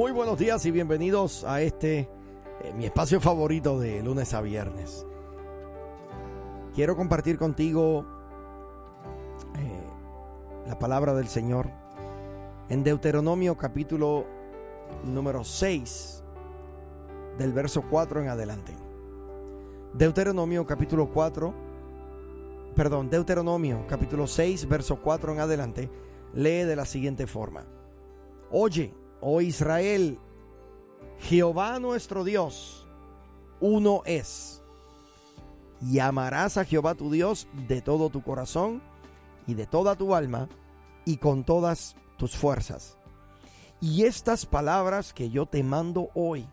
Muy buenos días y bienvenidos a este, eh, mi espacio favorito de lunes a viernes. Quiero compartir contigo eh, la palabra del Señor en Deuteronomio capítulo número 6, del verso 4 en adelante. Deuteronomio capítulo 4, perdón, Deuteronomio capítulo 6, verso 4 en adelante, lee de la siguiente forma. Oye, oh Israel, Jehová nuestro Dios, uno es. Y amarás a Jehová tu Dios de todo tu corazón y de toda tu alma y con todas tus fuerzas. Y estas palabras que yo te mando hoy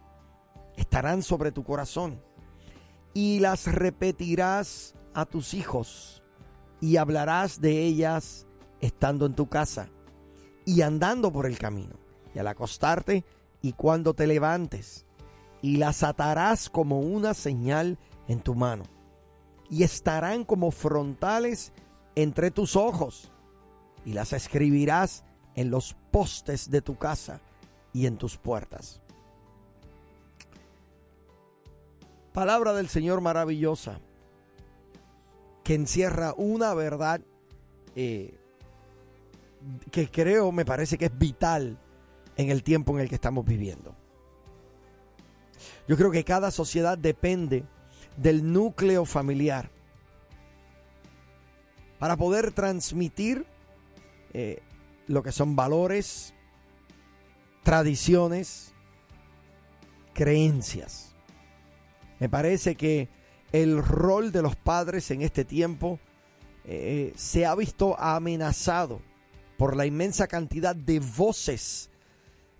estarán sobre tu corazón y las repetirás a tus hijos y hablarás de ellas estando en tu casa y andando por el camino al acostarte y cuando te levantes y las atarás como una señal en tu mano y estarán como frontales entre tus ojos y las escribirás en los postes de tu casa y en tus puertas. Palabra del Señor maravillosa que encierra una verdad eh, que creo, me parece que es vital en el tiempo en el que estamos viviendo. Yo creo que cada sociedad depende del núcleo familiar para poder transmitir eh, lo que son valores, tradiciones, creencias. Me parece que el rol de los padres en este tiempo eh, se ha visto amenazado por la inmensa cantidad de voces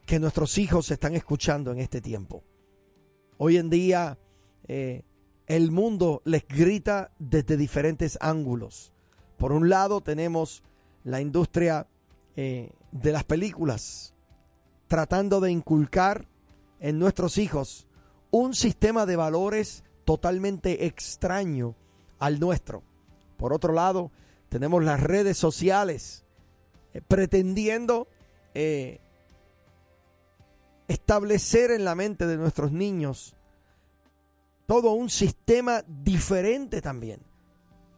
que nuestros hijos están escuchando en este tiempo. Hoy en día eh, el mundo les grita desde diferentes ángulos. Por un lado tenemos la industria eh, de las películas, tratando de inculcar en nuestros hijos un sistema de valores totalmente extraño al nuestro. Por otro lado, tenemos las redes sociales eh, pretendiendo establecer en la mente de nuestros niños todo un sistema diferente también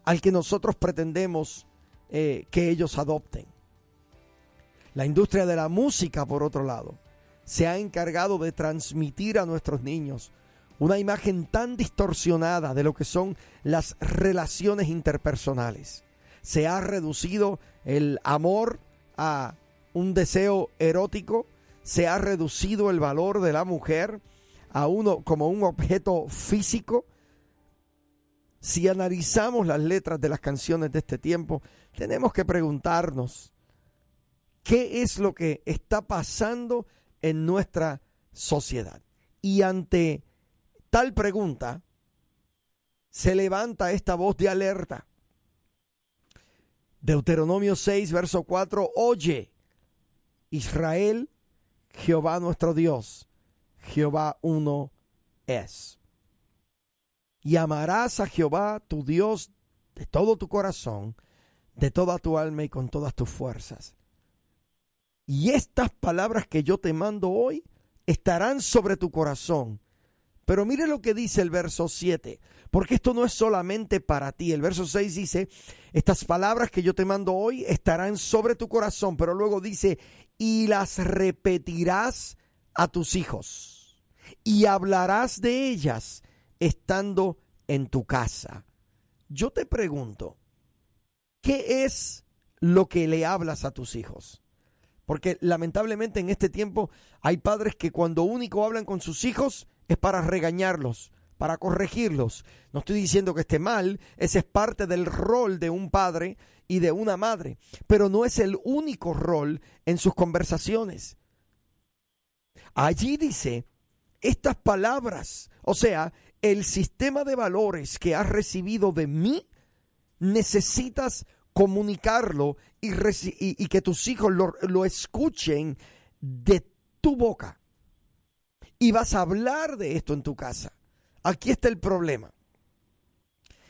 al que nosotros pretendemos que ellos adopten. La industria de la música, por otro lado, se ha encargado de transmitir a nuestros niños una imagen tan distorsionada de lo que son las relaciones interpersonales. Se ha reducido el amor a un deseo erótico, se ha reducido el valor de la mujer a uno como un objeto físico. Si analizamos las letras de las canciones de este tiempo, tenemos que preguntarnos qué es lo que está pasando en nuestra sociedad. Y ante tal pregunta, se levanta esta voz de alerta. Deuteronomio 6, verso 4, oye, Israel, Jehová nuestro Dios, Jehová uno es. Y amarás a Jehová tu Dios de todo tu corazón, de toda tu alma y con todas tus fuerzas. Y estas palabras que yo te mando hoy estarán sobre tu corazón. Pero mire lo que dice el verso 7, porque esto no es solamente para ti. El verso 6 dice, estas palabras que yo te mando hoy estarán sobre tu corazón, pero luego dice, y las repetirás a tus hijos, y hablarás de ellas estando en tu casa. Yo te pregunto, ¿qué es lo que le hablas a tus hijos? Porque lamentablemente en este tiempo hay padres que cuando único hablan con sus hijos es para regañarlos, para corregirlos. No estoy diciendo que esté mal, ese es parte del rol de un padre y de una madre, pero no es el único rol en sus conversaciones. Allí dice estas palabras, o sea, el sistema de valores que has recibido de mí, necesitas comunicarlo y, que tus hijos lo escuchen de tu boca. Y vas a hablar de esto en tu casa. Aquí está el problema.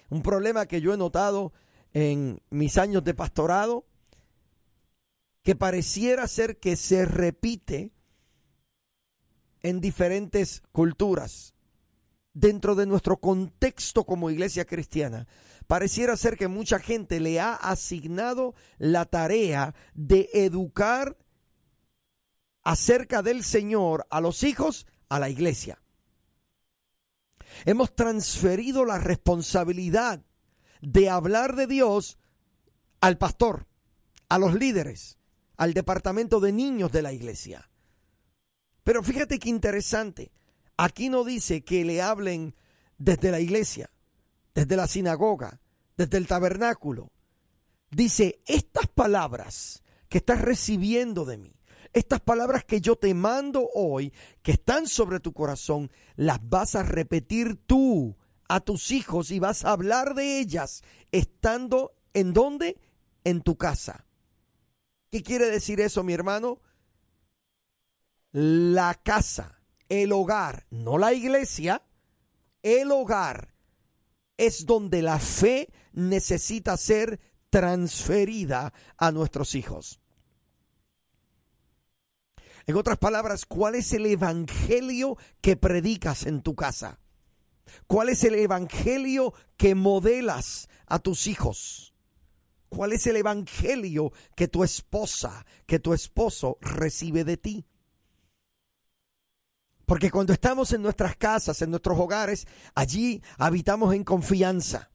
Un problema que yo he notado en mis años de pastorado, que pareciera ser que se repite en diferentes culturas, dentro de nuestro contexto como iglesia cristiana, pareciera ser que mucha gente le ha asignado la tarea de educar acerca del Señor a los hijos a la iglesia. Hemos transferido la responsabilidad de hablar de Dios al pastor, a los líderes, al departamento de niños de la iglesia. Pero fíjate qué interesante. Aquí no dice que le hablen desde la iglesia, desde la sinagoga, desde el tabernáculo. Dice, estas palabras que estás recibiendo de mí, estas palabras que yo te mando hoy, que están sobre tu corazón, las vas a repetir tú a tus hijos y vas a hablar de ellas estando en dónde? En tu casa. ¿Qué quiere decir eso, mi hermano? La casa, el hogar, no la iglesia, el hogar es donde la fe necesita ser transferida a nuestros hijos. En otras palabras, ¿cuál es el evangelio que predicas en tu casa? ¿Cuál es el evangelio que modelas a tus hijos? ¿Cuál es el evangelio que tu esposa, que tu esposo recibe de ti? Porque cuando estamos en nuestras casas, en nuestros hogares, allí habitamos en confianza.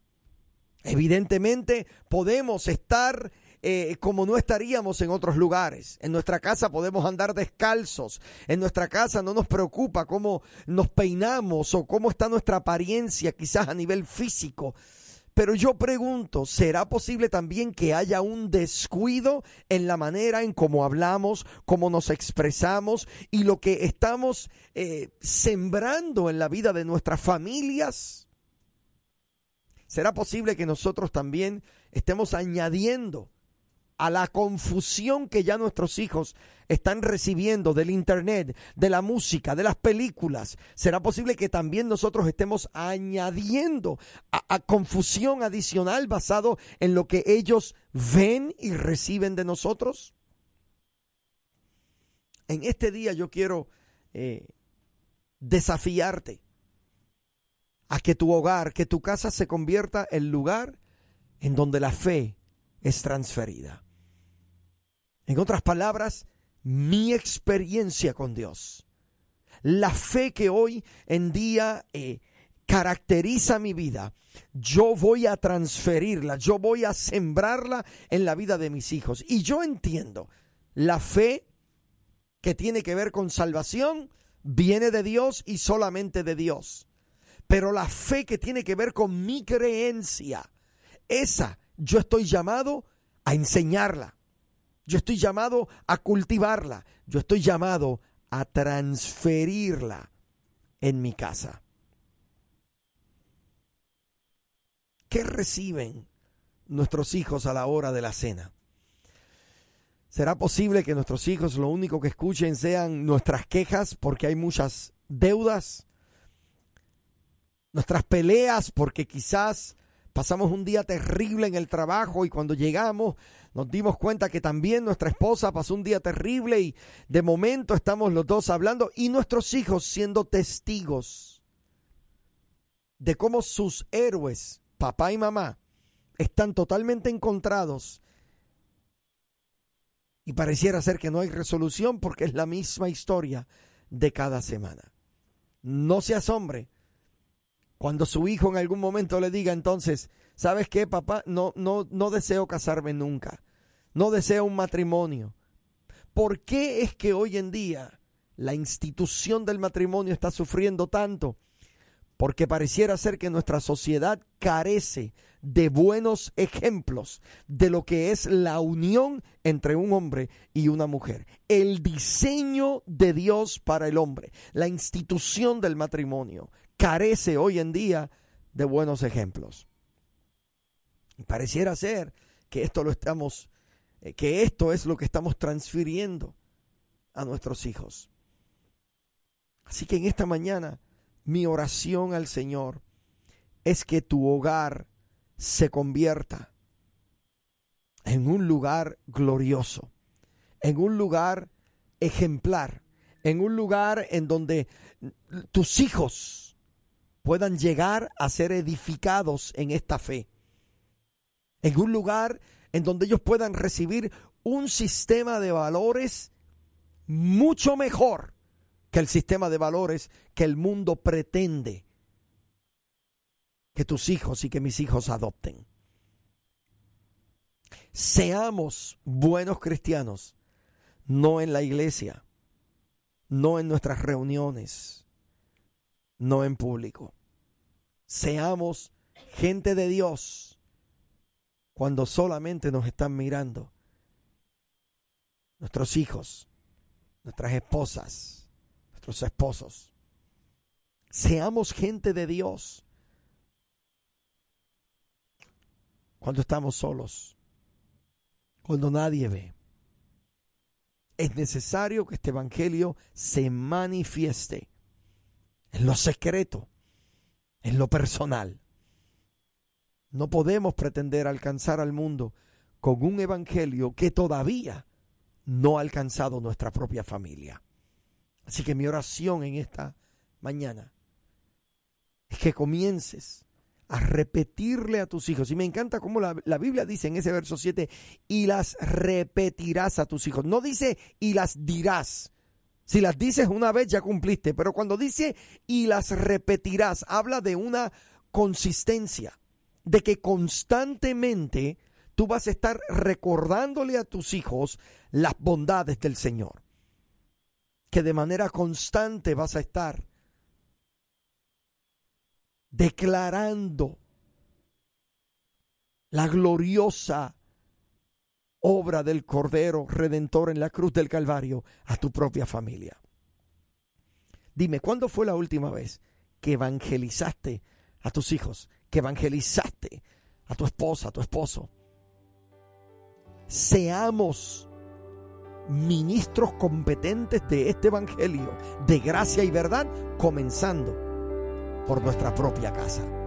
Evidentemente podemos estar eh, como no estaríamos en otros lugares. En nuestra casa podemos andar descalzos. En nuestra casa no nos preocupa cómo nos peinamos o cómo está nuestra apariencia, quizás a nivel físico. Pero yo pregunto, ¿será posible también que haya un descuido en la manera en cómo hablamos, cómo nos expresamos y lo que estamos eh, sembrando en la vida de nuestras familias? ¿Será posible que nosotros también estemos añadiendo a la confusión que ya nuestros hijos están recibiendo del Internet, de la música, de las películas, ¿será posible que también nosotros estemos añadiendo a, confusión adicional basado en lo que ellos ven y reciben de nosotros? En este día yo quiero eh, desafiarte a que tu hogar, que tu casa se convierta en lugar en donde la fe es transferida. En otras palabras, mi experiencia con Dios, la fe que hoy en día eh, caracteriza mi vida, yo voy a transferirla, yo voy a sembrarla en la vida de mis hijos. Y yo entiendo, la fe que tiene que ver con salvación viene de Dios y solamente de Dios. Pero la fe que tiene que ver con mi creencia, esa yo estoy llamado a enseñarla, yo estoy llamado a cultivarla. Yo estoy llamado a transferirla en mi casa. ¿Qué reciben nuestros hijos a la hora de la cena? ¿Será posible que nuestros hijos lo único que escuchen sean nuestras quejas porque hay muchas deudas? Nuestras peleas porque quizás pasamos un día terrible en el trabajo y cuando llegamos nos dimos cuenta que también nuestra esposa pasó un día terrible y de momento estamos los dos hablando y nuestros hijos siendo testigos de cómo sus héroes, papá y mamá, están totalmente encontrados y pareciera ser que no hay resolución porque es la misma historia de cada semana. No se asombre cuando su hijo en algún momento le diga entonces, ¿sabes qué, papá? No, no, no deseo casarme nunca. No deseo un matrimonio. ¿Por qué es que hoy en día la institución del matrimonio está sufriendo tanto? Porque pareciera ser que nuestra sociedad carece de buenos ejemplos de lo que es la unión entre un hombre y una mujer. El diseño de Dios para el hombre, la institución del matrimonio, carece hoy en día de buenos ejemplos. Y pareciera ser que esto lo estamos, eh, que esto es lo que estamos transfiriendo a nuestros hijos. Así que en esta mañana mi oración al Señor es que tu hogar se convierta en un lugar glorioso, en un lugar ejemplar, en un lugar en donde tus hijos puedan llegar a ser edificados en esta fe. En un lugar en donde ellos puedan recibir un sistema de valores mucho mejor que el sistema de valores que el mundo pretende que tus hijos y que mis hijos adopten. Seamos buenos cristianos, no en la iglesia, no en nuestras reuniones, no en público. Seamos gente de Dios cuando solamente nos están mirando nuestros hijos, nuestras esposas, nuestros esposos. Seamos gente de Dios cuando estamos solos, cuando nadie ve. Es necesario que este Evangelio se manifieste en lo secreto, en lo personal. No podemos pretender alcanzar al mundo con un Evangelio que todavía no ha alcanzado nuestra propia familia. Así que mi oración en esta mañana es que comiences a repetirle a tus hijos. Y me encanta cómo la, la, Biblia dice en ese verso 7, y las repetirás a tus hijos. No dice y las dirás. Si las dices una vez ya cumpliste, pero cuando dice y las repetirás, habla de una consistencia, de que constantemente tú vas a estar recordándole a tus hijos las bondades del Señor. Que de manera constante vas a estar declarando la gloriosa obra del Cordero Redentor en la cruz del Calvario a tu propia familia. Dime, ¿cuándo fue la última vez que evangelizaste a tus hijos? Que evangelizaste a tu esposa, a tu esposo. Seamos ministros competentes de este Evangelio de gracia y verdad, comenzando por nuestra propia casa.